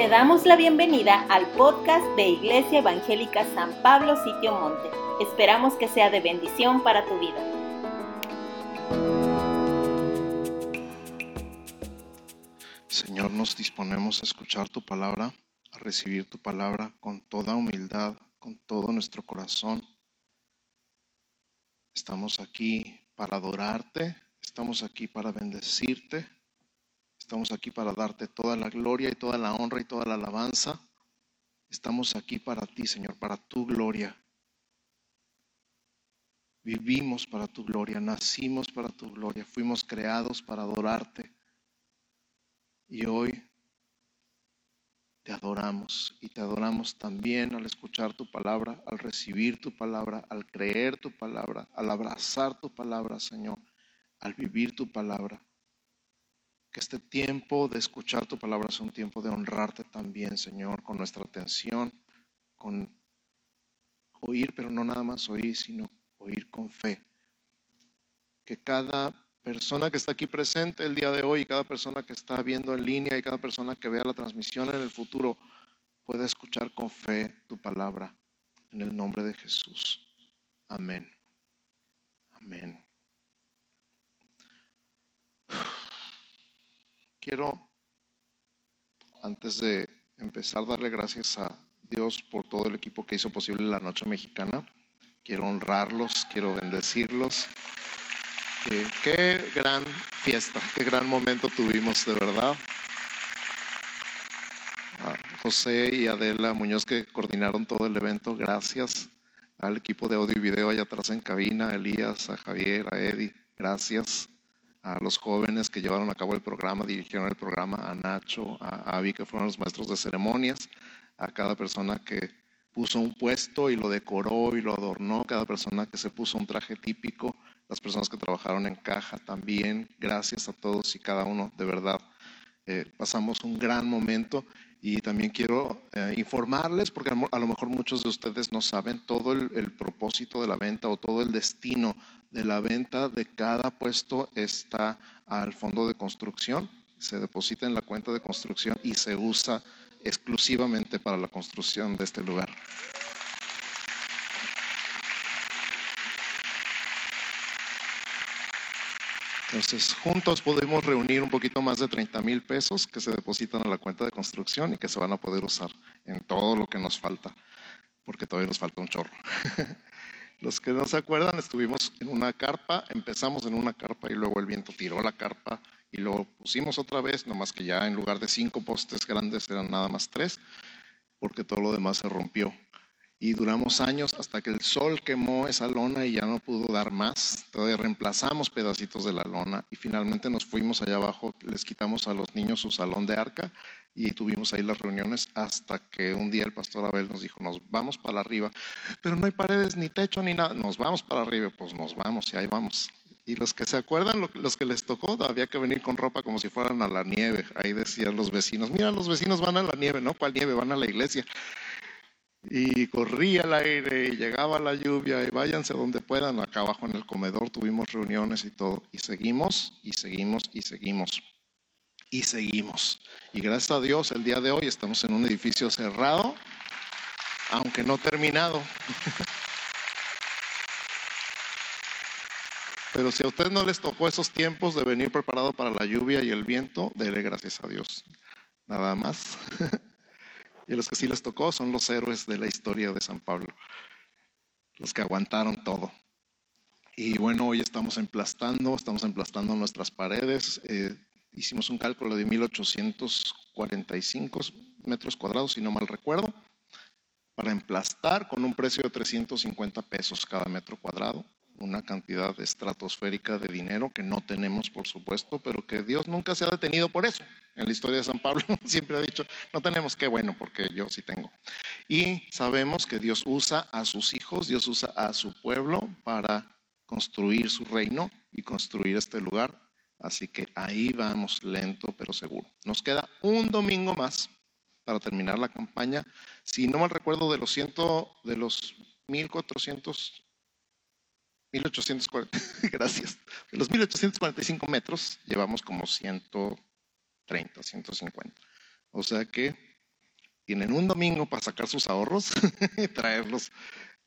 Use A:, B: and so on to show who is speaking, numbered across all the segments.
A: Te damos la bienvenida al podcast de Iglesia Evangélica San Pablo Sitio Monte. Esperamos que sea de bendición para tu vida.
B: Señor, nos disponemos a escuchar tu palabra, a recibir tu palabra con toda humildad, con todo nuestro corazón. Estamos aquí para adorarte, estamos aquí para bendecirte Estamos aquí para darte toda la gloria y toda la honra y toda la alabanza. Estamos aquí para ti, Señor, para tu gloria. Vivimos para tu gloria, nacimos para tu gloria, fuimos creados para adorarte. Y hoy te adoramos y te adoramos también al escuchar tu palabra, al recibir tu palabra, al creer tu palabra, al abrazar tu palabra, Señor, al vivir tu palabra. Que este tiempo de escuchar tu palabra sea un tiempo de honrarte también, Señor, con nuestra atención, con oír, pero no nada más oír, sino oír con fe. Que cada persona que está aquí presente el día de hoy, cada persona que está viendo en línea y cada persona que vea la transmisión en el futuro pueda escuchar con fe tu palabra. En el nombre de Jesús. Amén. Quiero, antes de empezar, darle gracias a Dios por todo el equipo que hizo posible la Noche Mexicana. Quiero honrarlos, quiero bendecirlos. qué gran fiesta, qué gran momento tuvimos, de verdad. A José y Adela Muñoz que coordinaron todo el evento, gracias. Al equipo de audio y video allá atrás en cabina, a Elías, a Javier, a Eddie, gracias a los jóvenes que llevaron a cabo el programa, dirigieron el programa, a Nacho, a Avi, que fueron los maestros de ceremonias, a cada persona que puso un puesto y lo decoró y lo adornó, cada persona que se puso un traje típico, las personas que trabajaron en caja también, gracias a todos y cada uno, de verdad. Eh, pasamos un gran momento y también quiero eh, informarles, porque a lo mejor muchos de ustedes no saben todo el, propósito de la venta o todo el destino de la venta de cada puesto está al fondo de construcción, se deposita en la cuenta de construcción y se usa exclusivamente para la construcción de este lugar. Entonces, juntos podemos reunir un poquito más de 30 mil pesos que se depositan a la cuenta de construcción y que se van a poder usar en todo lo que nos falta, porque todavía nos falta un chorro. Los que no se acuerdan, estuvimos en una carpa, empezamos en una carpa y luego el viento tiró la carpa y lo pusimos otra vez, nomás que ya en lugar de cinco postes grandes eran nada más tres, porque todo lo demás se rompió y duramos años hasta que el sol quemó esa lona y ya no pudo dar más. Todavía reemplazamos pedacitos de la lona y finalmente nos fuimos allá abajo, les quitamos a los niños su salón de arca y tuvimos ahí las reuniones hasta que un día el pastor Abel nos dijo, nos vamos para arriba, pero no hay paredes ni techo ni nada, nos vamos para arriba, pues nos vamos y ahí vamos. Y los que se acuerdan, los que les tocó, había que venir con ropa como si fueran a la nieve. Ahí decían los vecinos, mira, los vecinos van a la nieve, ¿no? ¿Cuál nieve? Van a la iglesia y corría el aire y llegaba la lluvia y váyanse donde puedan. Acá abajo en el comedor tuvimos reuniones y todo. Y seguimos y seguimos y seguimos. Y seguimos. Y gracias a Dios el día de hoy estamos en un edificio cerrado, aunque no terminado. Pero si a ustedes no les tocó esos tiempos de venir preparado para la lluvia y el viento, dele gracias a Dios. Nada más. Y los que sí les tocó son los héroes de la historia de San Pablo, los que aguantaron todo. Y bueno, hoy estamos emplastando, estamos emplastando nuestras paredes. Eh, hicimos un cálculo de 1845 metros cuadrados, si no mal recuerdo, para emplastar con un precio de 350 pesos cada metro cuadrado una cantidad estratosférica de dinero que no tenemos, por supuesto, pero que Dios nunca se ha detenido por eso. En la historia de San Pablo siempre ha dicho, no tenemos, qué bueno, porque yo sí tengo. Y sabemos que Dios usa a sus hijos, Dios usa a su pueblo para construir su reino y construir este lugar. Así que ahí vamos lento pero seguro. Nos queda un domingo más para terminar la campaña. Si no mal recuerdo, de los, ciento, de los 1400 1840, gracias. De los 1845 metros llevamos como 130, 150. O sea que tienen un domingo para sacar sus ahorros y traerlos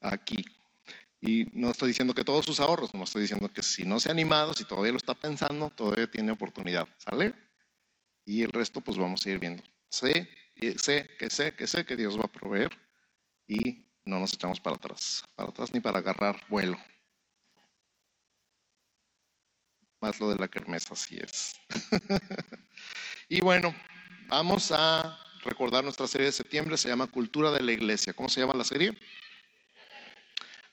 B: aquí. Y no estoy diciendo que todos sus ahorros, no estoy diciendo que si no se ha animado, si todavía lo está pensando, todavía tiene oportunidad, ¿sale? Y el resto pues vamos a ir viendo. Sé, sé, que sé, que sé que Dios va a proveer y no nos echamos para atrás, para atrás ni para agarrar vuelo. Más lo de la kermesa, así es. y bueno, vamos a recordar nuestra serie de septiembre, se llama Cultura de la Iglesia. ¿Cómo se llama la serie?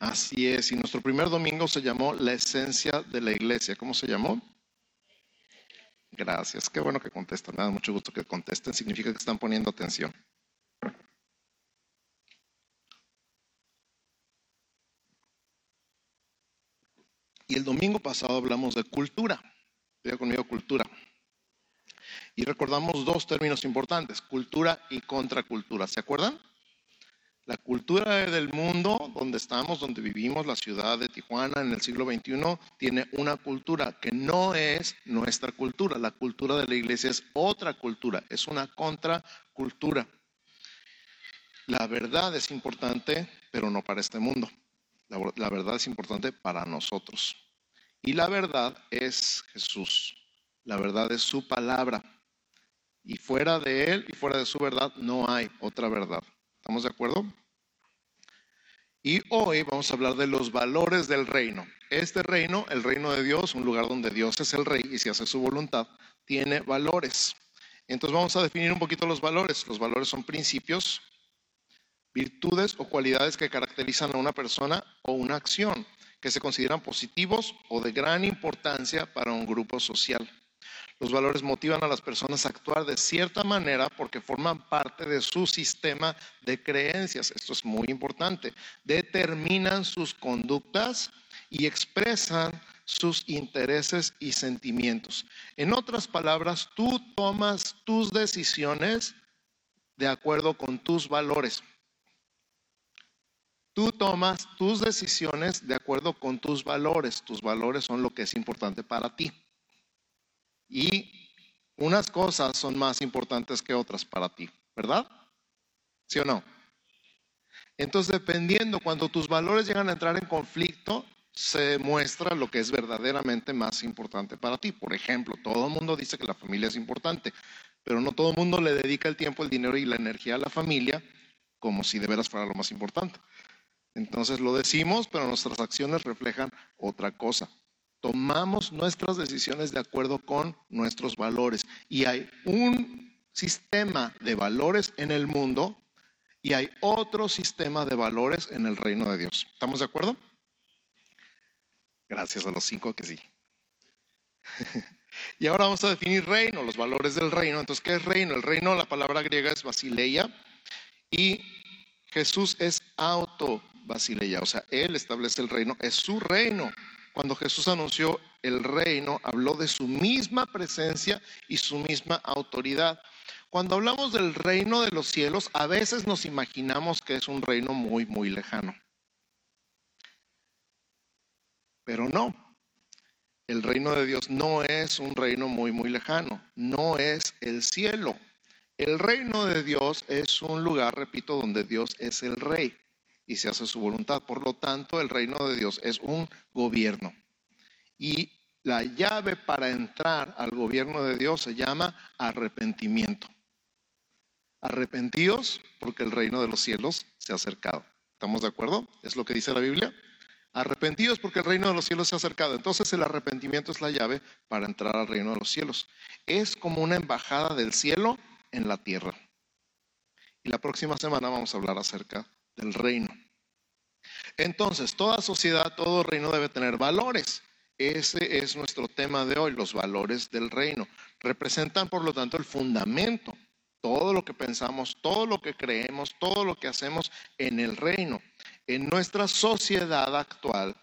B: Así es, y nuestro primer domingo se llamó La Esencia de la Iglesia. ¿Cómo se llamó? Gracias, qué bueno que contestan. Me da mucho gusto que contesten, significa que están poniendo atención. Y el domingo pasado hablamos de cultura. Diga conmigo cultura. Y recordamos dos términos importantes, cultura y contracultura. ¿Se acuerdan? La cultura del mundo donde estamos, donde vivimos, la ciudad de Tijuana en el siglo XXI, tiene una cultura que no es nuestra cultura. La cultura de la iglesia es otra cultura, es una contracultura. La verdad es importante, pero no para este mundo. La, la verdad es importante para nosotros. Y la verdad es Jesús. La verdad es su palabra. Y fuera de él y fuera de su verdad no hay otra verdad. ¿Estamos de acuerdo? Y hoy vamos a hablar de los valores del reino. Este reino, el reino de Dios, un lugar donde Dios es el rey y se hace su voluntad, tiene valores. Entonces vamos a definir un poquito los valores. Los valores son principios, virtudes o cualidades que caracterizan a una persona o una acción, que se consideran positivos o de gran importancia para un grupo social. Los valores motivan a las personas a actuar de cierta manera porque forman parte de su sistema de creencias. Esto es muy importante. Determinan sus conductas y expresan sus intereses y sentimientos. En otras palabras, tú tomas tus decisiones de acuerdo con tus valores. Tú tomas tus decisiones de acuerdo con tus valores. Tus valores son lo que es importante para ti. Y unas cosas son más importantes que otras para ti, ¿verdad? ¿Sí o no? Entonces, dependiendo, cuando tus valores llegan a entrar en conflicto, se muestra lo que es verdaderamente más importante para ti. Por ejemplo, todo el mundo dice que la familia es importante, pero no todo el mundo le dedica el tiempo, el dinero y la energía a la familia como si de veras fuera lo más importante. Entonces lo decimos, pero nuestras acciones reflejan otra cosa tomamos nuestras decisiones de acuerdo con nuestros valores. Y hay un sistema de valores en el mundo y hay otro sistema de valores en el reino de Dios. ¿Estamos de acuerdo? Gracias a los cinco que sí. y ahora vamos a definir reino, los valores del reino. Entonces, ¿qué es reino? El reino, la palabra griega es basileia y Jesús es auto basileia, o sea, Él establece el reino, es su reino. Cuando Jesús anunció el reino, habló de su misma presencia y su misma autoridad. Cuando hablamos del reino de los cielos, a veces nos imaginamos que es un reino muy, muy lejano. Pero no, el reino de Dios no es un reino muy, muy lejano, no es el cielo. El reino de Dios es un lugar, repito, donde Dios es el rey y se hace su voluntad. Por lo tanto, el reino de Dios es un gobierno. Y la llave para entrar al gobierno de Dios se llama arrepentimiento. Arrepentíos porque el reino de los cielos se ha acercado. ¿Estamos de acuerdo? Es lo que dice la Biblia. Arrepentidos porque el reino de los cielos se ha acercado. Entonces el arrepentimiento es la llave para entrar al reino de los cielos. Es como una embajada del cielo en la tierra. Y la próxima semana vamos a hablar acerca del reino. Entonces, toda sociedad, todo reino debe tener valores. Ese es nuestro tema de hoy, los valores del reino. Representan, por lo tanto, el fundamento, todo lo que pensamos, todo lo que creemos, todo lo que hacemos en el reino. En nuestra sociedad actual,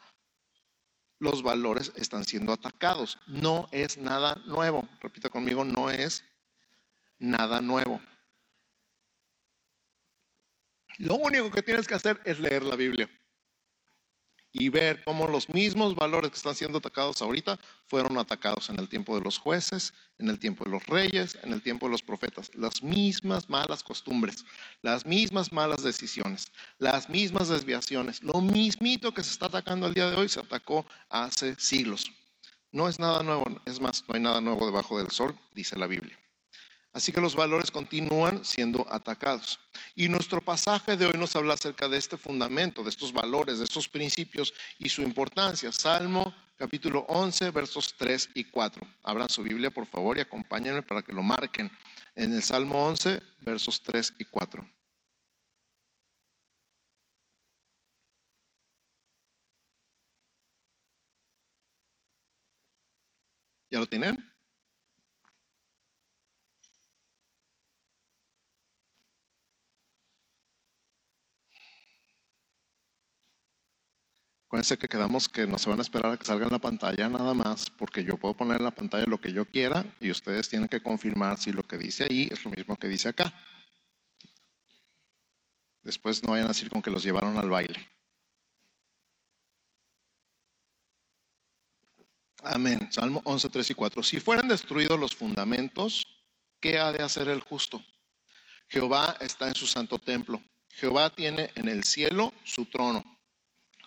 B: los valores están siendo atacados. No es nada nuevo. Repita conmigo, no es nada nuevo. Lo único que tienes que hacer es leer la Biblia. y ver cómo los mismos valores que están siendo atacados ahorita fueron atacados en el tiempo de los jueces, en el tiempo de los reyes, en el tiempo de los profetas. Las mismas malas costumbres, las mismas malas decisiones, las mismas desviaciones, lo mismito que se está atacando el día de hoy se atacó hace siglos. No es nada nuevo, es más, no hay nada nuevo debajo del sol, dice la Biblia. Así que los valores continúan siendo atacados. Y nuestro pasaje de hoy nos habla acerca de este fundamento, de estos valores, de estos principios y su importancia. Salmo capítulo 11, versos 3 y 4. Abran su Biblia, por favor, y acompáñenme para que lo marquen. En el Salmo 11, versos 3 y 4. ¿Ya lo tienen? Acuérdense que quedamos que no se van a esperar a que salga en la pantalla nada más, porque yo puedo poner en la pantalla lo que yo quiera y ustedes tienen que confirmar si lo que dice ahí es lo mismo que dice acá. Después no vayan a decir con que los llevaron al baile. Amén. Salmo 11, 3 y 4. Si fueran destruidos los fundamentos, ¿qué ha de hacer el justo? Jehová está en su santo templo. Jehová tiene en el cielo su trono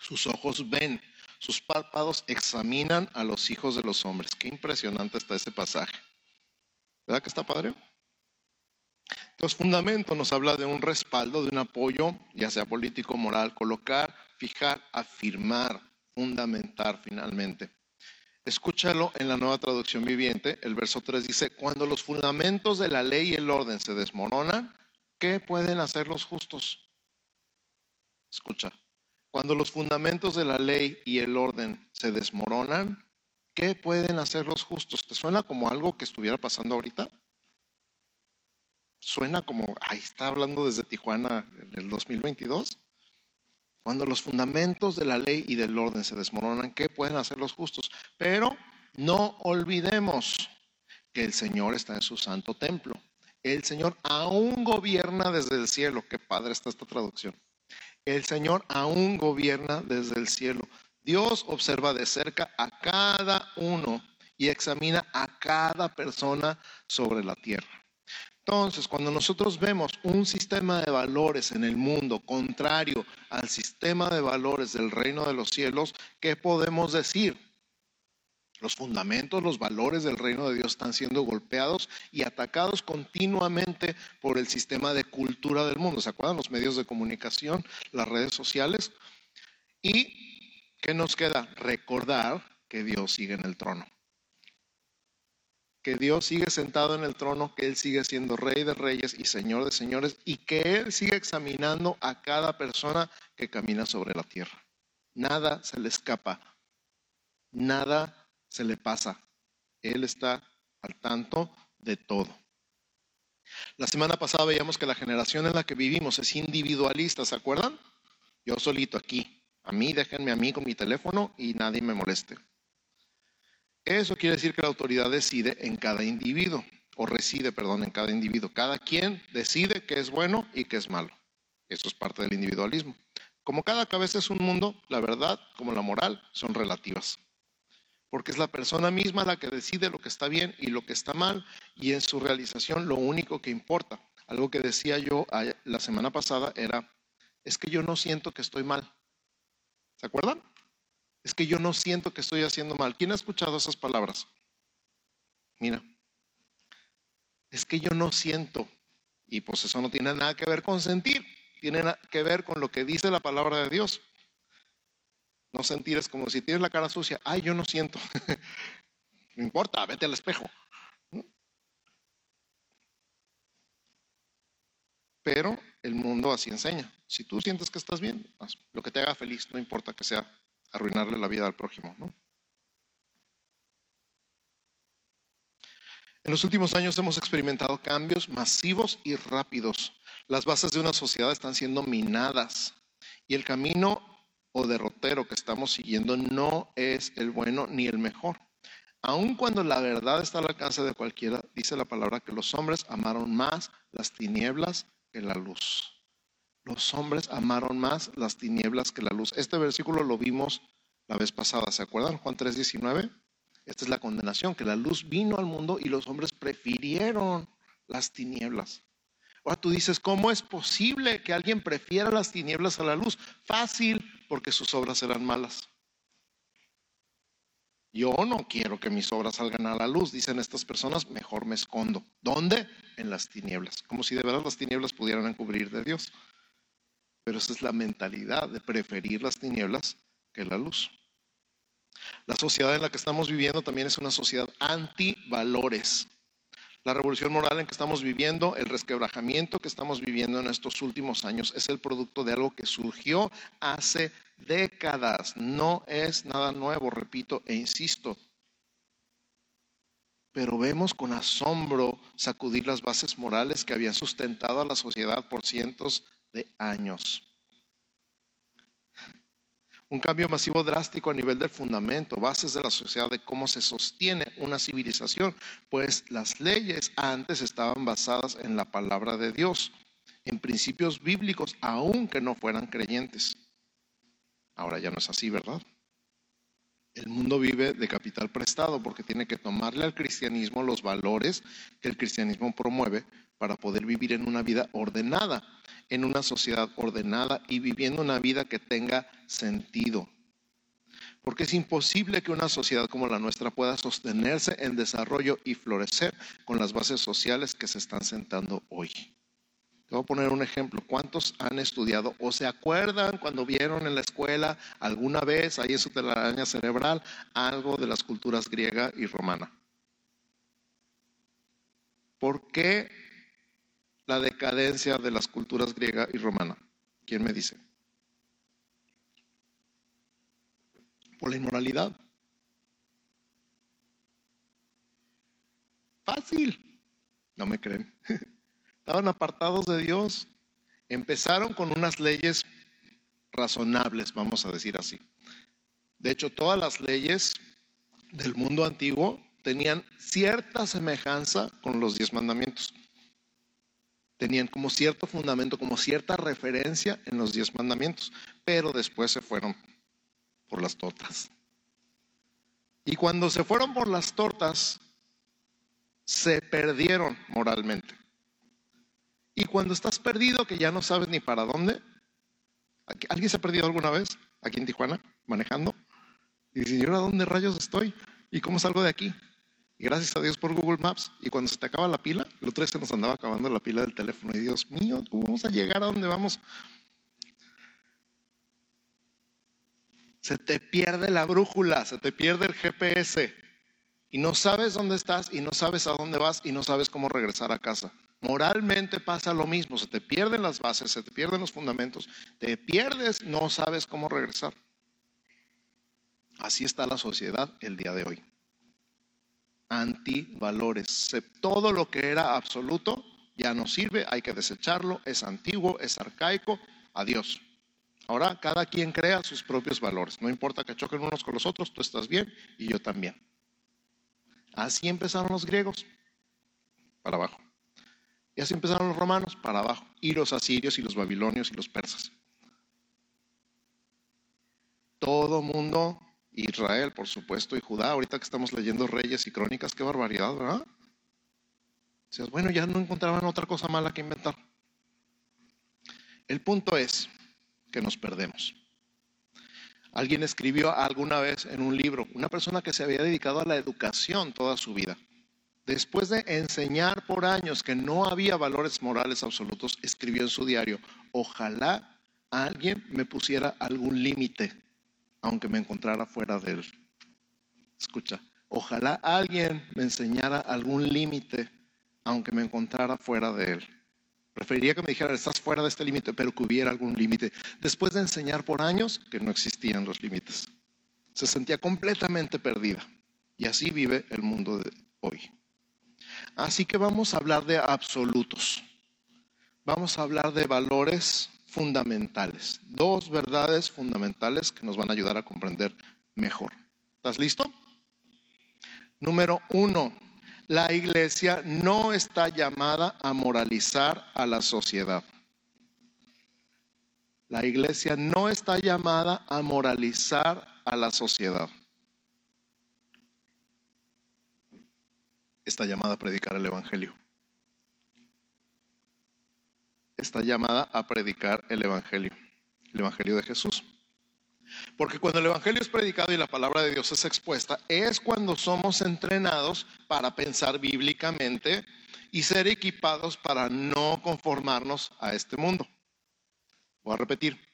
B: sus ojos ven, sus párpados examinan a los hijos de los hombres. Qué impresionante está ese pasaje. ¿Verdad que está padre? Entonces, fundamento nos habla de un respaldo, de un apoyo, ya sea político, moral, colocar, fijar, afirmar, fundamentar finalmente. Escúchalo en la nueva traducción viviente. El verso 3 dice, cuando los fundamentos de la ley y el orden se desmoronan, ¿qué pueden hacer los justos? Escucha, cuando los fundamentos de la ley y el orden se desmoronan, ¿qué pueden hacer los justos? ¿Te suena como algo que estuviera pasando ahorita? Suena como, ahí está hablando desde Tijuana en el 2022. Cuando los fundamentos de la ley y del orden se desmoronan, ¿qué pueden hacer los justos? Pero no olvidemos que el Señor está en su santo templo. El Señor aún gobierna desde el cielo. Qué padre está esta traducción. El Señor aún gobierna desde el cielo. Dios observa de cerca a cada uno y examina a cada persona sobre la tierra. Entonces, cuando nosotros vemos un sistema de valores en el mundo contrario al sistema de valores del reino de los cielos, ¿qué podemos decir? Los fundamentos, los valores del reino de Dios están siendo golpeados y atacados continuamente por el sistema de cultura del mundo. ¿Se acuerdan? Los medios de comunicación, las redes sociales. ¿Y qué nos queda? Recordar que Dios sigue en el trono. Que Dios sigue sentado en el trono, que Él sigue siendo rey de reyes y señor de señores y que Él sigue examinando a cada persona que camina sobre la tierra. Nada se le escapa. Nada se le pasa. Él está al tanto de todo. La semana pasada veíamos que la generación en la que vivimos es individualista, ¿se acuerdan? Yo solito aquí. A mí déjenme a mí con mi teléfono y nadie me moleste. Eso quiere decir que la autoridad decide en cada individuo, o reside, perdón, en cada individuo. Cada quien decide qué es bueno y qué es malo. Eso es parte del individualismo. Como cada cabeza es un mundo, la verdad como la moral son relativas porque es la persona misma la que decide lo que está bien y lo que está mal, y en su realización lo único que importa. Algo que decía yo la semana pasada era, es que yo no siento que estoy mal. ¿Se acuerdan? Es que yo no siento que estoy haciendo mal. ¿Quién ha escuchado esas palabras? Mira, es que yo no siento, y pues eso no tiene nada que ver con sentir, tiene que ver con lo que dice la palabra de Dios. No sentir es como si tienes la cara sucia. Ay, yo no siento. no importa, vete al espejo. Pero el mundo así enseña. Si tú sientes que estás bien, lo que te haga feliz, no importa que sea arruinarle la vida al prójimo. En los últimos años hemos experimentado cambios masivos y rápidos. Las bases de una sociedad están siendo minadas y el camino o derrotero que estamos siguiendo no es el bueno ni el mejor. Aun cuando la verdad está al alcance de cualquiera, dice la palabra que los hombres amaron más las tinieblas que la luz. Los hombres amaron más las tinieblas que la luz. Este versículo lo vimos la vez pasada, ¿se acuerdan? Juan 3:19. Esta es la condenación, que la luz vino al mundo y los hombres prefirieron las tinieblas. Ahora tú dices, ¿cómo es posible que alguien prefiera las tinieblas a la luz? Fácil, porque sus obras eran malas. Yo no quiero que mis obras salgan a la luz, dicen estas personas, mejor me escondo. ¿Dónde? En las tinieblas, como si de verdad las tinieblas pudieran encubrir de Dios. Pero esa es la mentalidad de preferir las tinieblas que la luz. La sociedad en la que estamos viviendo también es una sociedad anti-valores. La revolución moral en que estamos viviendo, el resquebrajamiento que estamos viviendo en estos últimos años es el producto de algo que surgió hace décadas. No es nada nuevo, repito e insisto. Pero vemos con asombro sacudir las bases morales que habían sustentado a la sociedad por cientos de años un cambio masivo drástico a nivel del fundamento, bases de la sociedad, de cómo se sostiene una civilización, pues las leyes antes estaban basadas en la palabra de Dios, en principios bíblicos, aunque no fueran creyentes. Ahora ya no es así, ¿verdad? El mundo vive de capital prestado porque tiene que tomarle al cristianismo los valores que el cristianismo promueve para poder vivir en una vida ordenada, en una sociedad ordenada y viviendo una vida que tenga sentido. Porque es imposible que una sociedad como la nuestra pueda sostenerse en desarrollo y florecer con las bases sociales que se están sentando hoy. Te voy a poner un ejemplo. ¿Cuántos han estudiado o se acuerdan cuando vieron en la escuela alguna vez, ahí en su telaraña cerebral, algo de las culturas griega y romana? ¿Por qué la decadencia de las culturas griega y romana? ¿Quién me dice? Por la inmoralidad. Fácil. No me creen. estaban apartados de Dios. Empezaron con unas leyes razonables, vamos a decir así. De hecho, todas las leyes del mundo antiguo tenían cierta semejanza con los diez mandamientos. Tenían como cierto fundamento, como cierta referencia en los diez mandamientos, pero después se fueron por las tortas. Y cuando se fueron por las tortas, se perdieron moralmente. Y cuando estás perdido, que ya no sabes ni para dónde, ¿alguien se ha perdido alguna vez aquí en Tijuana manejando? Y dice, ¿y ahora dónde rayos estoy? ¿Y cómo salgo de aquí? Y gracias a Dios por Google Maps. Y cuando se te acaba la pila, el otro día se nos andaba acabando la pila del teléfono. Y Dios mío, ¿cómo vamos a llegar a donde vamos? Se te pierde la brújula, se te pierde el GPS. Y no sabes dónde estás y no sabes a dónde vas y no sabes cómo regresar a casa. Moralmente pasa lo mismo, se te pierden las bases, se te pierden los fundamentos, te pierdes, no sabes cómo regresar. Así está la sociedad el día de hoy. Antivalores. Todo lo que era absoluto ya no sirve, hay que desecharlo, es antiguo, es arcaico, adiós. Ahora cada quien crea sus propios valores. No importa que choquen unos con los otros, tú estás bien y yo también. Así empezaron los griegos, para abajo. Y así empezaron los romanos para abajo, y los asirios y los babilonios y los persas. Todo mundo, Israel por supuesto y Judá, ahorita que estamos leyendo Reyes y Crónicas, qué barbaridad, ¿verdad? Decías, bueno, ya no encontraban otra cosa mala que inventar. El punto es que nos perdemos. Alguien escribió alguna vez en un libro, una persona que se había dedicado a la educación toda su vida, Después de enseñar por años que no había valores morales absolutos, escribió en su diario, ojalá alguien me pusiera algún límite, aunque me encontrara fuera de él. Escucha, ojalá alguien me enseñara algún límite, aunque me encontrara fuera de él. Preferiría que me dijera, estás fuera de este límite, pero que hubiera algún límite. Después de enseñar por años que no existían los límites. Se sentía completamente perdida. Y así vive el mundo de hoy. Así que vamos a hablar de absolutos. Vamos a hablar de valores fundamentales. Dos verdades fundamentales que nos van a ayudar a comprender mejor. ¿Estás listo? Número uno, la iglesia no está llamada a moralizar a la sociedad. La iglesia no está llamada a moralizar a la sociedad. Está llamada a predicar el Evangelio. Está llamada a predicar el Evangelio, el Evangelio de Jesús. Porque cuando el Evangelio es predicado y la palabra de Dios es expuesta, es cuando somos entrenados para pensar bíblicamente y ser equipados para no conformarnos a este mundo. Voy a repetir.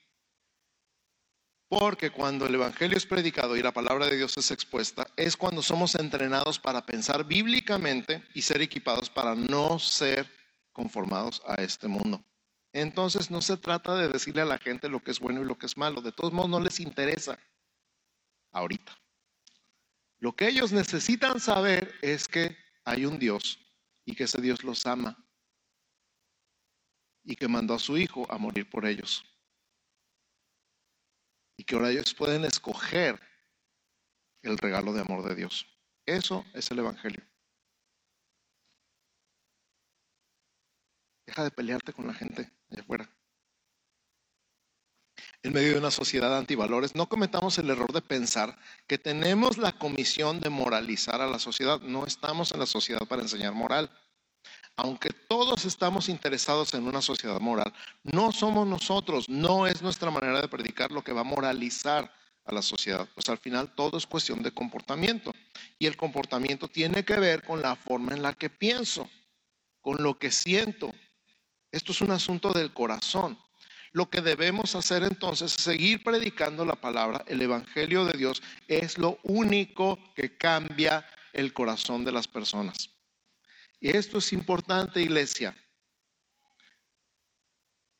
B: Porque cuando el Evangelio es predicado y la palabra de Dios es expuesta, es cuando somos entrenados para pensar bíblicamente y ser equipados para no ser conformados a este mundo. Entonces no se trata de decirle a la gente lo que es bueno y lo que es malo. De todos modos no les interesa ahorita. Lo que ellos necesitan saber es que hay un Dios y que ese Dios los ama y que mandó a su Hijo a morir por ellos. Que ahora ellos pueden escoger el regalo de amor de Dios. Eso es el Evangelio. Deja de pelearte con la gente allá afuera. En medio de una sociedad antivalores, no cometamos el error de pensar que tenemos la comisión de moralizar a la sociedad. No estamos en la sociedad para enseñar moral. Aunque todos estamos interesados en una sociedad moral, no somos nosotros, no es nuestra manera de predicar lo que va a moralizar a la sociedad. Pues al final todo es cuestión de comportamiento. Y el comportamiento tiene que ver con la forma en la que pienso, con lo que siento, esto es un asunto del corazón. Lo que debemos hacer entonces es seguir predicando la palabra. El Evangelio de Dios es lo único que cambia el corazón de las personas. Y esto es importante, iglesia.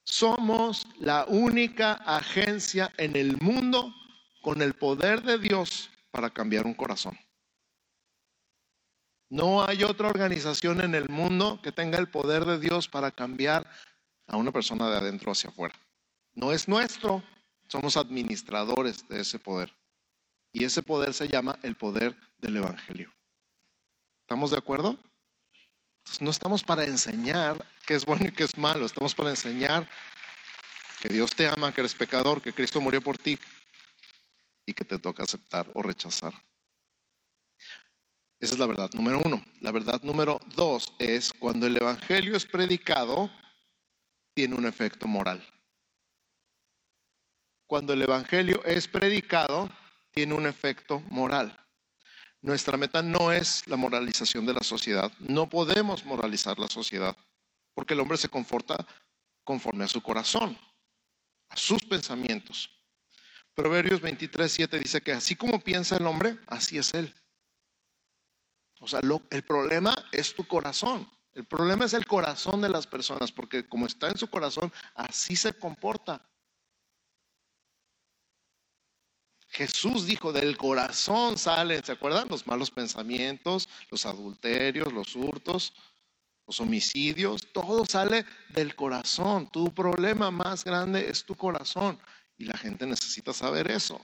B: Somos la única agencia en el mundo con el poder de Dios para cambiar un corazón. No hay otra organización en el mundo que tenga el poder de Dios para cambiar a una persona de adentro hacia afuera. No es nuestro, somos administradores de ese poder. Y ese poder se llama el poder del Evangelio. ¿Estamos de acuerdo? No estamos para enseñar qué es bueno y qué es malo, estamos para enseñar que Dios te ama, que eres pecador, que Cristo murió por ti y que te toca aceptar o rechazar. Esa es la verdad número uno. La verdad número dos es cuando el Evangelio es predicado, tiene un efecto moral. Cuando el Evangelio es predicado, tiene un efecto moral. Nuestra meta no es la moralización de la sociedad. No podemos moralizar la sociedad, porque el hombre se comporta conforme a su corazón, a sus pensamientos. Proverbios 23, 7 dice que así como piensa el hombre, así es él. O sea, el problema es tu corazón. El problema es el corazón de las personas, porque como está en su corazón, así se comporta. Jesús dijo, del corazón salen, ¿se acuerdan? Los malos pensamientos, los adulterios, los hurtos, los homicidios, todo sale del corazón. Tu problema más grande es tu corazón y la gente necesita saber eso.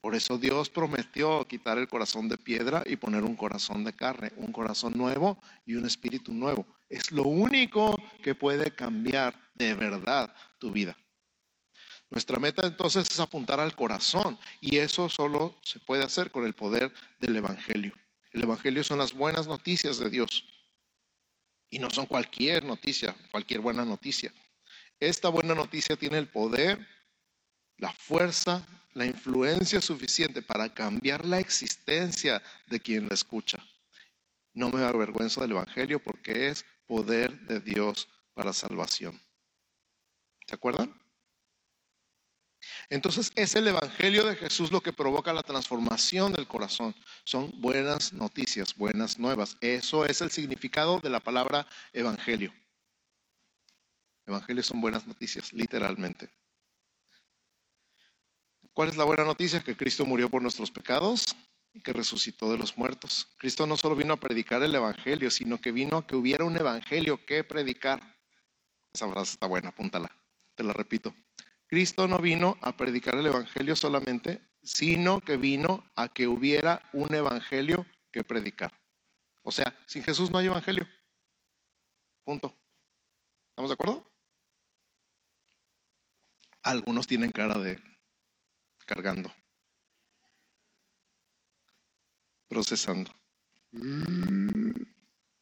B: Por eso Dios prometió quitar el corazón de piedra y poner un corazón de carne, un corazón nuevo y un espíritu nuevo. Es lo único que puede cambiar de verdad tu vida. Nuestra meta entonces es apuntar al corazón y eso solo se puede hacer con el poder del Evangelio. El Evangelio son las buenas noticias de Dios y no son cualquier noticia, cualquier buena noticia. Esta buena noticia tiene el poder, la fuerza la influencia suficiente para cambiar la existencia de quien la escucha. No me avergüenzo del Evangelio porque es poder de Dios para salvación. ¿Se acuerdan? Entonces es el Evangelio de Jesús lo que provoca la transformación del corazón. Son buenas noticias, buenas nuevas. Eso es el significado de la palabra Evangelio. Evangelio son buenas noticias, literalmente. ¿Cuál es la buena noticia? Que Cristo murió por nuestros pecados y que resucitó de los muertos. Cristo no solo vino a predicar el Evangelio, sino que vino a que hubiera un Evangelio que predicar. Esa frase está buena, apúntala. Te la repito. Cristo no vino a predicar el Evangelio solamente, sino que vino a que hubiera un Evangelio que predicar. O sea, sin Jesús no hay Evangelio. Punto. ¿Estamos de acuerdo? Algunos tienen cara de cargando, procesando.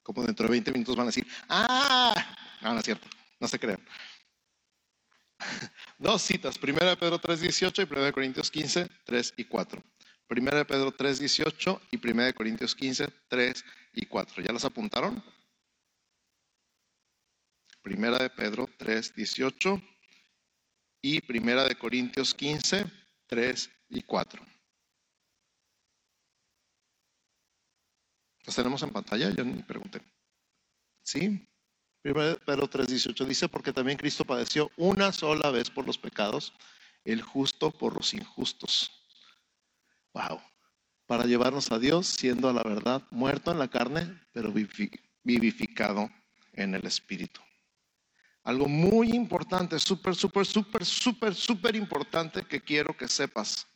B: Como dentro de 20 minutos van a decir, ¡ah! No, no es cierto, no se crean. Dos citas, 1 Pedro 3.18 y 1 Corintios 15, 3 y 4. 1 Pedro 3.18 y 1 Corintios 15, 3 y 4. ¿Ya las apuntaron? Primera de Pedro 3.18 y Primera de Corintios 15, 3 y 4. ¿Las tenemos en pantalla? Yo ni pregunté. ¿Sí? Primero Pedro 3:18 dice, porque también Cristo padeció una sola vez por los pecados, el justo por los injustos. Wow. Para llevarnos a Dios, siendo a la verdad muerto en la carne, pero vivificado en el Espíritu. Algo muy importante, súper, súper, súper, súper, súper importante que quiero que sepas.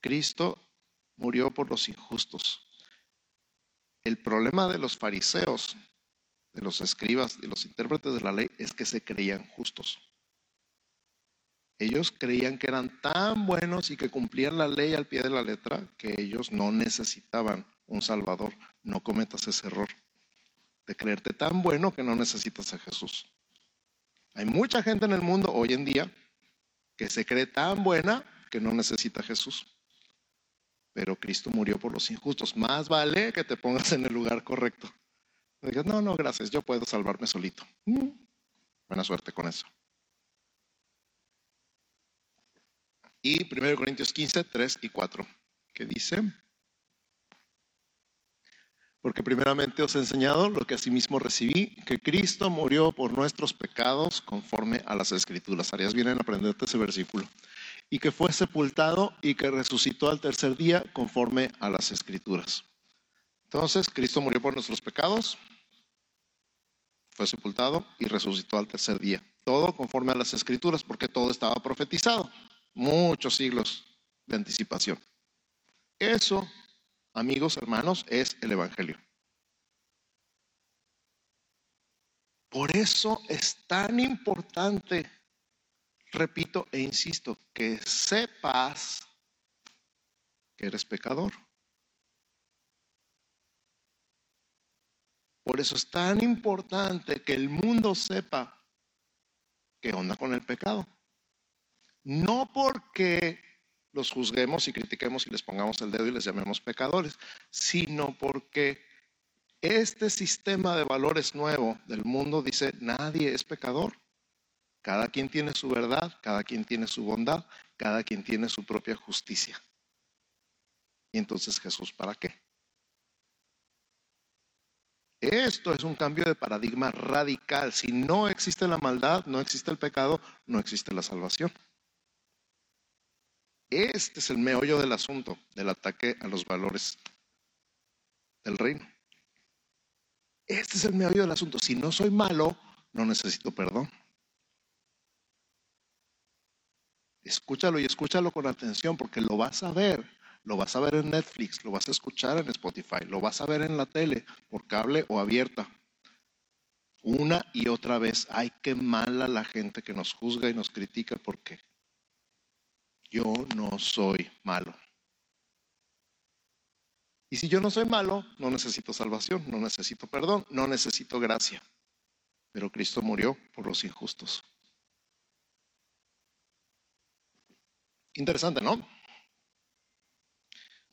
B: Cristo murió por los injustos. El problema de los fariseos de los escribas, y los intérpretes de la ley, es que se creían justos. Ellos creían que eran tan buenos y que cumplían la ley al pie de la letra que ellos no necesitaban un Salvador. No cometas ese error de creerte tan bueno que no necesitas a Jesús. Hay mucha gente en el mundo hoy en día que se cree tan buena que no necesita a Jesús. Pero Cristo murió por los injustos. Más vale que te pongas en el lugar correcto no, no, gracias, yo puedo salvarme solito. Mm, buena suerte con eso. Y 1 Corintios 15, 3 y 4, que dice, porque primeramente os he enseñado lo que asimismo recibí, que Cristo murió por nuestros pecados conforme a las escrituras. Harías bien en aprenderte ese versículo. Y que fue sepultado y que resucitó al tercer día conforme a las escrituras. Entonces, Cristo murió por nuestros pecados, fue sepultado y resucitó al tercer día. Todo conforme a las escrituras, porque todo estaba profetizado. Muchos siglos de anticipación. Eso, amigos, hermanos, es el Evangelio. Por eso es tan importante, repito e insisto, que sepas que eres pecador. Por eso es tan importante que el mundo sepa qué onda con el pecado. No porque los juzguemos y critiquemos y les pongamos el dedo y les llamemos pecadores, sino porque este sistema de valores nuevo del mundo dice, nadie es pecador. Cada quien tiene su verdad, cada quien tiene su bondad, cada quien tiene su propia justicia. Y entonces Jesús, ¿para qué? Esto es un cambio de paradigma radical. Si no existe la maldad, no existe el pecado, no existe la salvación. Este es el meollo del asunto, del ataque a los valores del reino. Este es el meollo del asunto. Si no soy malo, no necesito perdón. Escúchalo y escúchalo con atención porque lo vas a ver lo vas a ver en Netflix, lo vas a escuchar en Spotify, lo vas a ver en la tele, por cable o abierta. Una y otra vez, ay, qué mala la gente que nos juzga y nos critica porque yo no soy malo. Y si yo no soy malo, no necesito salvación, no necesito perdón, no necesito gracia. Pero Cristo murió por los injustos. Interesante, ¿no?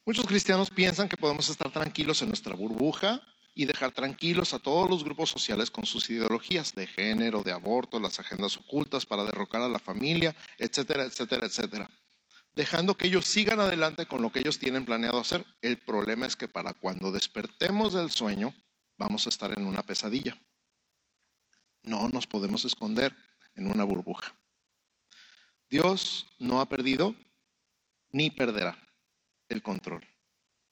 B: Muchos cristianos piensan que podemos estar tranquilos en nuestra burbuja y dejar tranquilos a todos los grupos sociales con sus ideologías de género, de aborto, las agendas ocultas para derrocar a la familia, etcétera, etcétera, etcétera. Dejando que ellos sigan adelante con lo que ellos tienen planeado hacer. El problema es que para cuando despertemos del sueño, vamos a estar en una pesadilla. No nos podemos esconder en una burbuja. Dios no ha perdido ni perderá el control.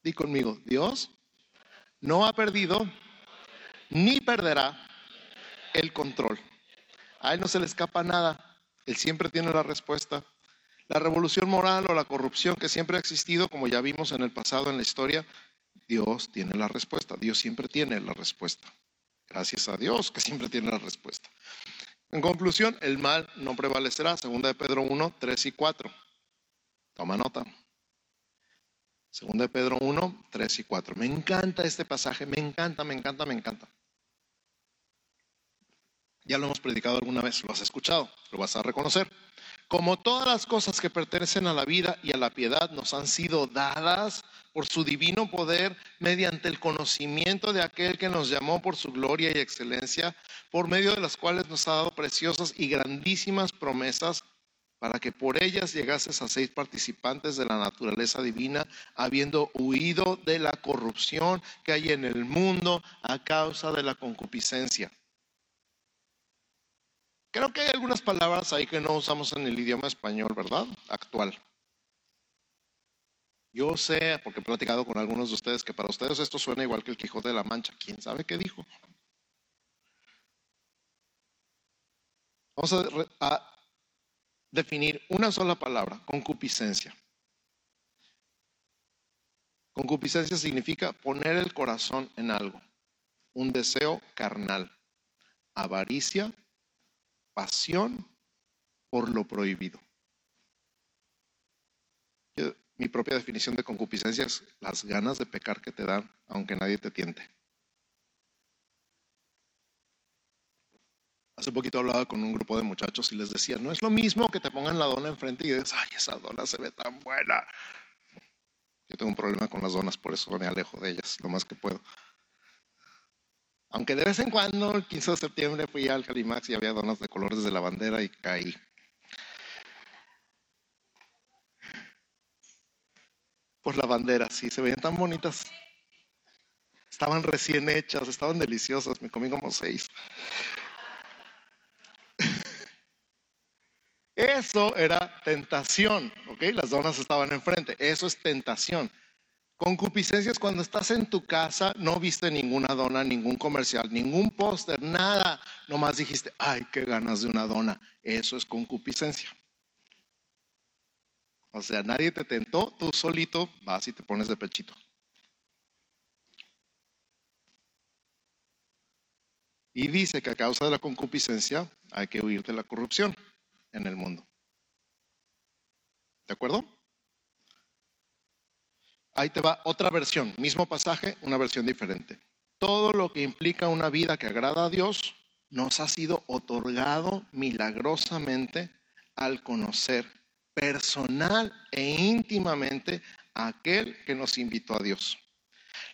B: Di conmigo, Dios no ha perdido ni perderá el control. A Él no se le escapa nada. Él siempre tiene la respuesta. La revolución moral o la corrupción que siempre ha existido, como ya vimos en el pasado en la historia, Dios tiene la respuesta. Dios siempre tiene la respuesta. Gracias a Dios que siempre tiene la respuesta. En conclusión, el mal no prevalecerá. Segunda de Pedro 1, 3 y 4. Toma nota. Segunda de Pedro 1, 3 y 4. Me encanta este pasaje, me encanta, me encanta, me encanta. Ya lo hemos predicado alguna vez, lo has escuchado, lo vas a reconocer. Como todas las cosas que pertenecen a la vida y a la piedad nos han sido dadas por su divino poder mediante el conocimiento de aquel que nos llamó por su gloria y excelencia, por medio de las cuales nos ha dado preciosas y grandísimas promesas para que por ellas llegases a seis participantes de la naturaleza divina, habiendo huido de la corrupción que hay en el mundo a causa de la concupiscencia. Creo que hay algunas palabras ahí que no usamos en el idioma español, ¿verdad? Actual. Yo sé, porque he platicado con algunos de ustedes, que para ustedes esto suena igual que el Quijote de la Mancha. ¿Quién sabe qué dijo? Vamos a, definir una sola palabra, concupiscencia. Concupiscencia significa poner el corazón en algo, un deseo carnal, avaricia, pasión por lo prohibido. mi propia definición de concupiscencia es las ganas de pecar que te dan aunque nadie te tiente. Hace poquito hablaba con un grupo de muchachos y les decía, no es lo mismo que te pongan la dona enfrente y dices, ay, esa dona se ve tan buena. Yo tengo un problema con las donas, por eso me alejo de ellas lo más que puedo. Aunque de vez en cuando, el 15 de septiembre, fui al Calimax y había donas de colores de la bandera y caí. Por la bandera, sí, se veían tan bonitas. Estaban recién hechas, estaban deliciosas, me comí como seis. Eso era tentación, ¿ok? Las donas estaban enfrente. Eso es tentación. Concupiscencia es cuando estás en tu casa, no viste ninguna dona, ningún comercial, ningún póster, nada. Nomás dijiste, ay, qué ganas de una dona. Eso es concupiscencia. O sea, nadie te tentó, tú solito vas y te pones de pechito. Y dice que a causa de la concupiscencia hay que huir de la corrupción en el mundo. ¿De acuerdo? Ahí te va otra versión, mismo pasaje, una versión diferente. Todo lo que implica una vida que agrada a Dios nos ha sido otorgado milagrosamente al conocer personal e íntimamente a aquel que nos invitó a Dios.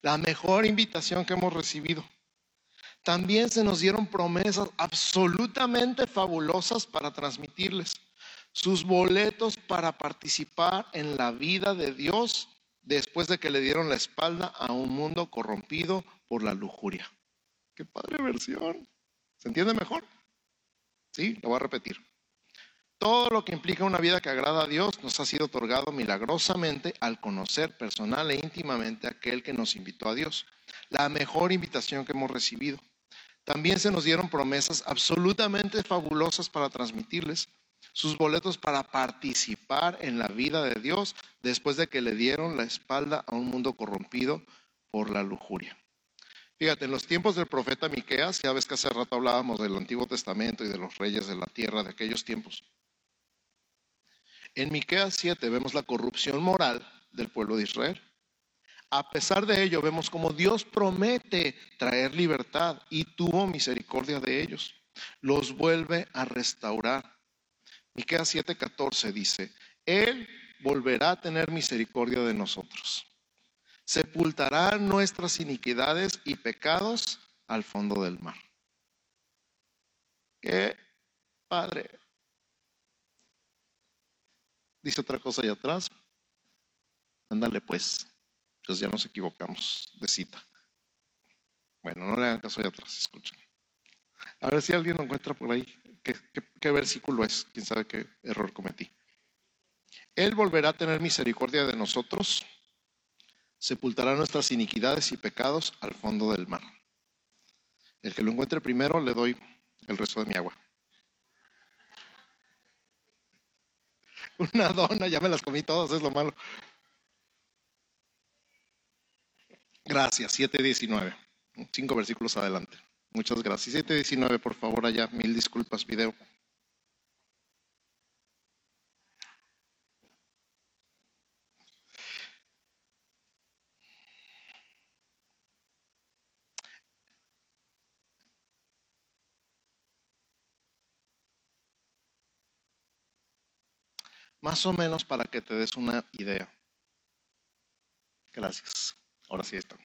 B: La mejor invitación que hemos recibido también se nos dieron promesas absolutamente fabulosas para transmitirles. Sus boletos para participar en la vida de Dios después de que le dieron la espalda a un mundo corrompido por la lujuria. Qué padre versión. ¿Se entiende mejor? Sí, lo voy a repetir. Todo lo que implica una vida que agrada a Dios nos ha sido otorgado milagrosamente al conocer personal e íntimamente a aquel que nos invitó a Dios. La mejor invitación que hemos recibido. También se nos dieron promesas absolutamente fabulosas para transmitirles sus boletos para participar en la vida de Dios después de que le dieron la espalda a un mundo corrompido por la lujuria. Fíjate, en los tiempos del profeta Miqueas, ya ves que hace rato hablábamos del Antiguo Testamento y de los reyes de la tierra de aquellos tiempos. En Miqueas 7 vemos la corrupción moral del pueblo de Israel. A pesar de ello, vemos como Dios promete traer libertad y tuvo misericordia de ellos. Los vuelve a restaurar. Miqueas 7:14 dice, Él volverá a tener misericordia de nosotros. Sepultará nuestras iniquidades y pecados al fondo del mar. Qué padre. Dice otra cosa allá atrás. Ándale pues. Entonces ya nos equivocamos de cita. Bueno, no le hagan caso allá atrás, escuchen. A ver si alguien lo encuentra por ahí. ¿Qué, versículo es? ¿Quién sabe qué error cometí? Él volverá a tener misericordia de nosotros, sepultará nuestras iniquidades y pecados al fondo del mar. El que lo encuentre primero le doy el resto de mi agua. Una dona, ya me las comí todas, es lo malo. Gracias, 7.19. Cinco versículos adelante. Muchas gracias. 719, por favor, allá. Mil disculpas, video. Más o menos para que te des una idea. Gracias. Ahora sí está.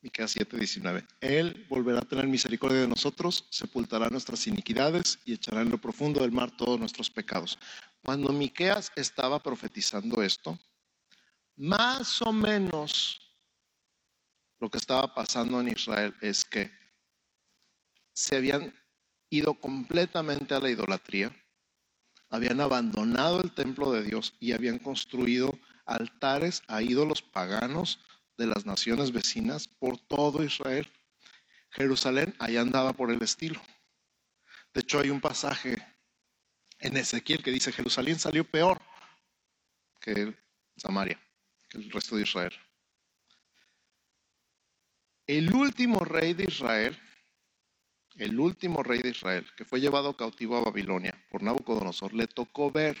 B: Miqueas 7:19. Él volverá a tener misericordia de nosotros, sepultará nuestras iniquidades y echará en lo profundo del mar todos nuestros pecados. Cuando Miqueas estaba profetizando esto, más o menos lo que estaba pasando en Israel es que se habían ido completamente a la idolatría, habían abandonado el templo de Dios y habían construido altares a ídolos paganos de las naciones vecinas por todo Israel. Jerusalén ahí andaba por el estilo. De hecho, hay un pasaje en Ezequiel que dice, Jerusalén salió peor que Samaria, que el resto de Israel. El último rey de Israel, el último rey de Israel, que fue llevado cautivo a Babilonia por Nabucodonosor, le tocó ver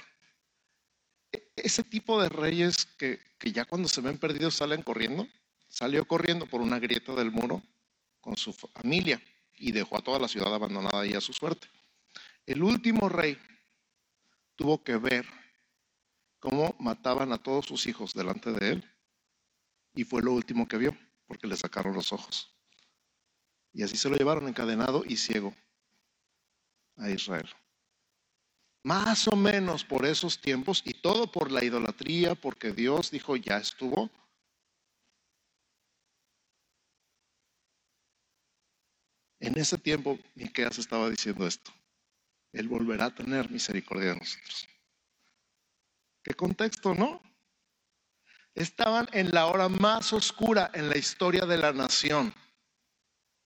B: ese tipo de reyes que, ya cuando se ven perdidos salen corriendo, salió corriendo por una grieta del muro con su familia y dejó a toda la ciudad abandonada y a su suerte. El último rey tuvo que ver cómo mataban a todos sus hijos delante de él y fue lo último que vio porque le sacaron los ojos. Y así se lo llevaron encadenado y ciego a Israel. Más o menos por esos tiempos y todo por la idolatría, porque Dios dijo, ya estuvo. En ese tiempo, Miqueas estaba diciendo esto. Él volverá a tener misericordia de nosotros. ¿Qué contexto, no? Estaban en la hora más oscura en la historia de la nación.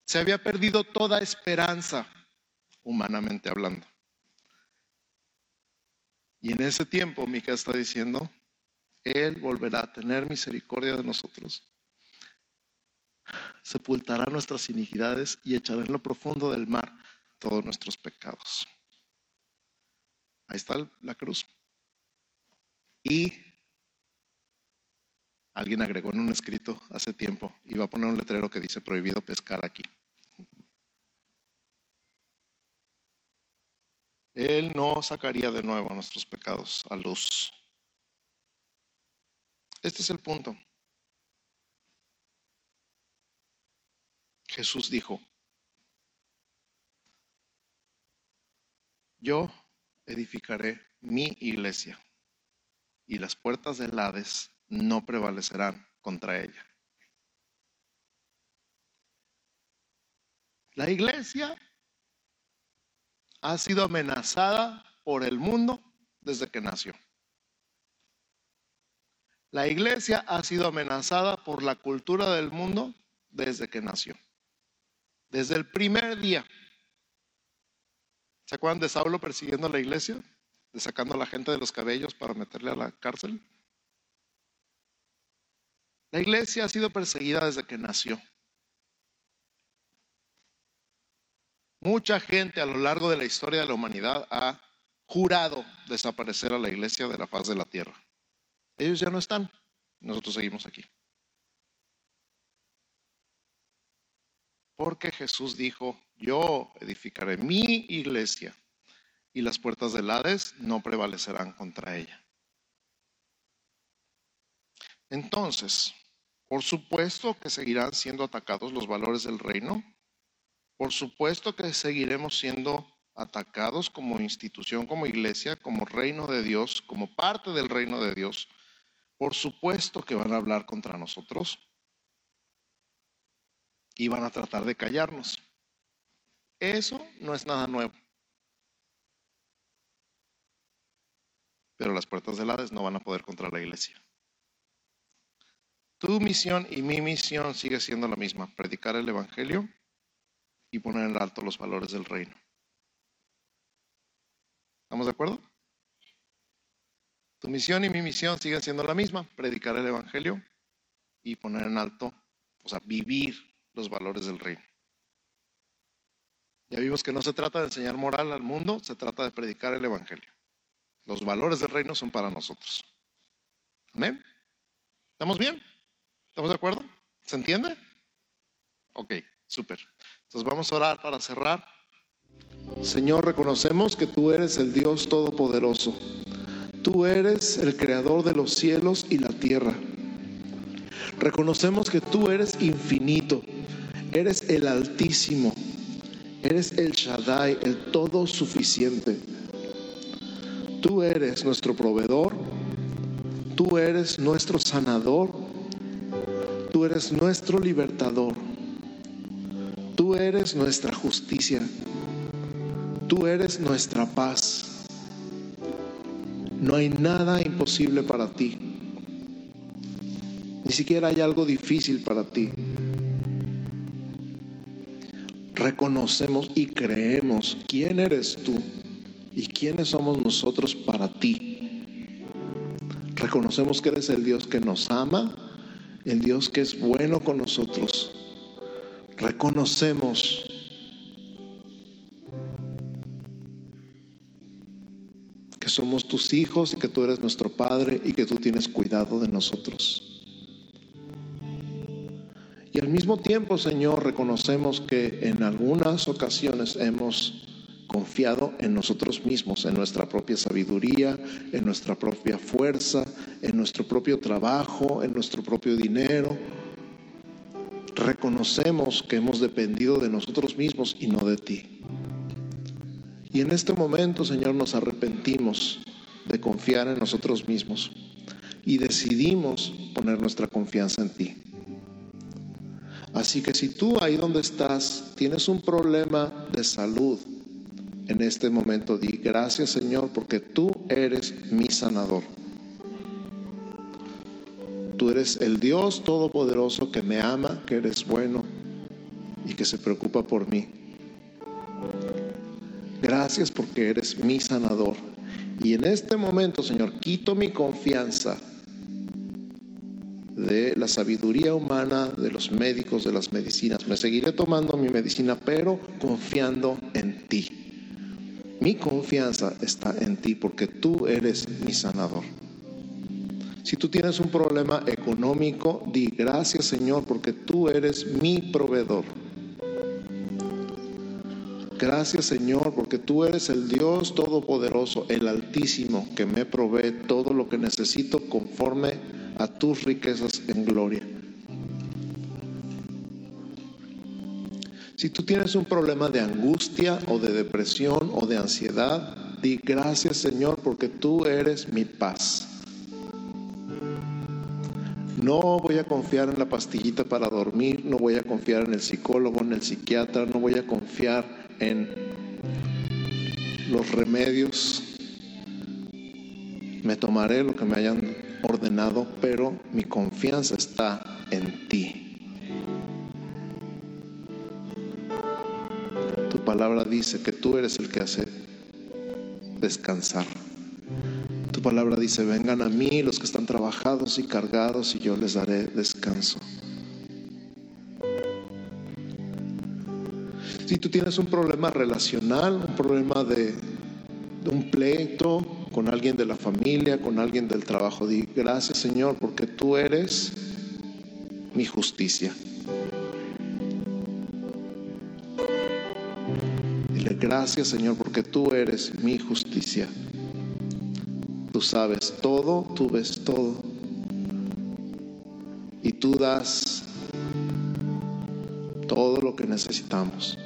B: Se había perdido toda esperanza, humanamente hablando. Y en ese tiempo Mica está diciendo, Él volverá a tener misericordia de nosotros. Sepultará nuestras iniquidades y echará en lo profundo del mar todos nuestros pecados. Ahí está la cruz. Y alguien agregó en un escrito hace tiempo, iba a poner un letrero que dice prohibido pescar aquí. Él no sacaría de nuevo nuestros pecados a luz. Este es el punto. Jesús dijo, yo edificaré mi iglesia y las puertas del Hades no prevalecerán contra ella. La iglesia ha sido amenazada por el mundo desde que nació. La iglesia ha sido amenazada por la cultura del mundo desde que nació. Desde el primer día. ¿Se acuerdan de Saulo persiguiendo a la iglesia? De sacando a la gente de los cabellos para meterle a la cárcel. La iglesia ha sido perseguida desde que nació. Mucha gente a lo largo de la historia de la humanidad ha jurado desaparecer a la iglesia de la faz de la tierra. Ellos ya no están, nosotros seguimos aquí. Porque Jesús dijo, yo edificaré mi iglesia y las puertas del Hades no prevalecerán contra ella. Entonces, por supuesto que seguirán siendo atacados los valores del reino por supuesto que seguiremos siendo atacados como institución, como iglesia, como reino de Dios, como parte del reino de Dios. Por supuesto que van a hablar contra nosotros y van a tratar de callarnos. Eso no es nada nuevo. Pero las puertas del Hades no van a poder contra la iglesia. Tu misión y mi misión sigue siendo la misma, predicar el Evangelio y poner en alto los valores del reino. ¿Estamos de acuerdo? Tu misión y mi misión siguen siendo la misma, predicar el Evangelio y poner en alto, o sea, vivir los valores del reino. Ya vimos que no se trata de enseñar moral al mundo, se trata de predicar el Evangelio. Los valores del reino son para nosotros. ¿Amén? ¿Estamos bien? ¿Estamos de acuerdo? ¿Se entiende? Ok, súper. Entonces vamos a orar para cerrar. Señor, reconocemos que tú eres el Dios Todopoderoso. Tú eres el creador de los cielos y la tierra. Reconocemos que tú eres infinito, eres el Altísimo, eres el Shaddai, el todo suficiente. Tú eres nuestro proveedor, tú eres nuestro sanador, tú eres nuestro libertador, tú eres nuestra justicia, tú eres nuestra paz. No hay nada imposible para ti. Ni siquiera hay algo difícil para ti reconocemos y creemos quién eres tú y quiénes somos nosotros para ti. Reconocemos que eres el Dios que nos ama, el Dios que es bueno con nosotros. Reconocemos que somos tus hijos y que tú eres nuestro Padre y que tú tienes cuidado de nosotros. Y al mismo tiempo, Señor, reconocemos que en algunas ocasiones hemos confiado en nosotros mismos, en nuestra propia sabiduría, en nuestra propia fuerza, en nuestro propio trabajo, en nuestro propio dinero. Reconocemos que hemos dependido de nosotros mismos y no de ti. Y en este momento, Señor, nos arrepentimos de confiar en nosotros mismos y decidimos poner nuestra confianza en ti. Así que si tú ahí donde estás tienes un problema de salud, en este momento di gracias Señor porque tú eres mi sanador. Eres el Dios todopoderoso que me ama, que eres bueno y que se preocupa por mí. Gracias porque eres mi sanador. Y en este momento, Señor, quito mi confianza de la sabiduría humana, de los médicos, de las medicinas. Me seguiré tomando mi medicina, pero confiando en ti. Mi confianza está en ti porque tú eres mi sanador. Si tú tienes un problema económico, di gracias Señor porque tú eres mi proveedor. Gracias Señor porque tú eres el Dios Todopoderoso, el Altísimo, que me provee todo lo que necesito conforme a tus riquezas en gloria. Si tú tienes un problema de angustia o de depresión o de ansiedad, di gracias Señor porque tú eres mi paz. No voy a confiar en la pastillita para dormir, no voy a confiar en el psicólogo, en el psiquiatra, no voy a confiar en los remedios. Me tomaré lo que me hayan ordenado, pero mi confianza está en ti. Tu palabra dice que tú eres el que hace descansar. Palabra dice, vengan a mí los que están trabajados y cargados y yo les daré descanso. Si tú tienes un problema relacional, un problema de, de un pleito, con alguien de la familia, con alguien del trabajo. Di gracias Señor porque tú eres mi justicia. Dile gracias Señor porque tú eres mi justicia. Sabes todo, tú ves todo. Y tú das todo lo que necesitamos.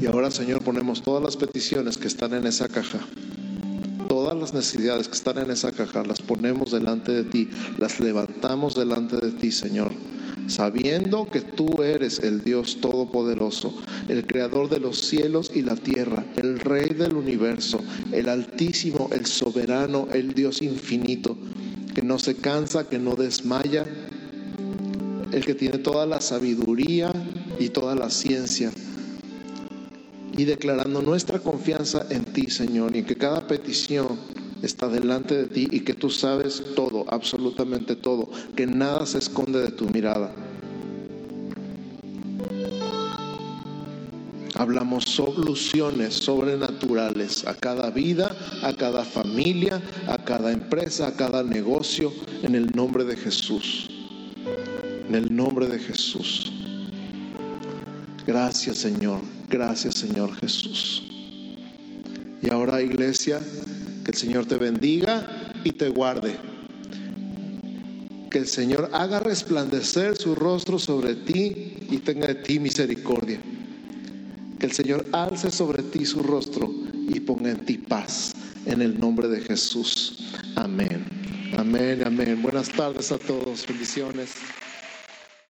B: Y ahora, Señor, ponemos todas las peticiones que están en esa caja. Todas las necesidades que están en esa caja las ponemos delante de ti, las levantamos delante de ti, Señor sabiendo que tú eres el Dios Todopoderoso, el Creador de los cielos y la tierra, el Rey del universo, el Altísimo, el Soberano, el Dios infinito, que no se cansa, que no desmaya, el que tiene toda la sabiduría y toda la ciencia. Y declarando nuestra confianza en ti, Señor, y que cada petición está delante de ti y que tú sabes todo, absolutamente todo, que nada se esconde de tu mirada. Hablamos soluciones sobrenaturales a cada vida, a cada familia, a cada empresa, a cada negocio, en el nombre de Jesús. En el nombre de Jesús. Gracias Señor, gracias Señor Jesús. Y ahora iglesia, que el Señor te bendiga y te guarde. Que el Señor haga resplandecer su rostro sobre ti y tenga de ti misericordia. Que el Señor alce sobre ti su rostro y ponga en ti paz. En el nombre de Jesús. Amén. Amén, amén. Buenas tardes a todos. Bendiciones.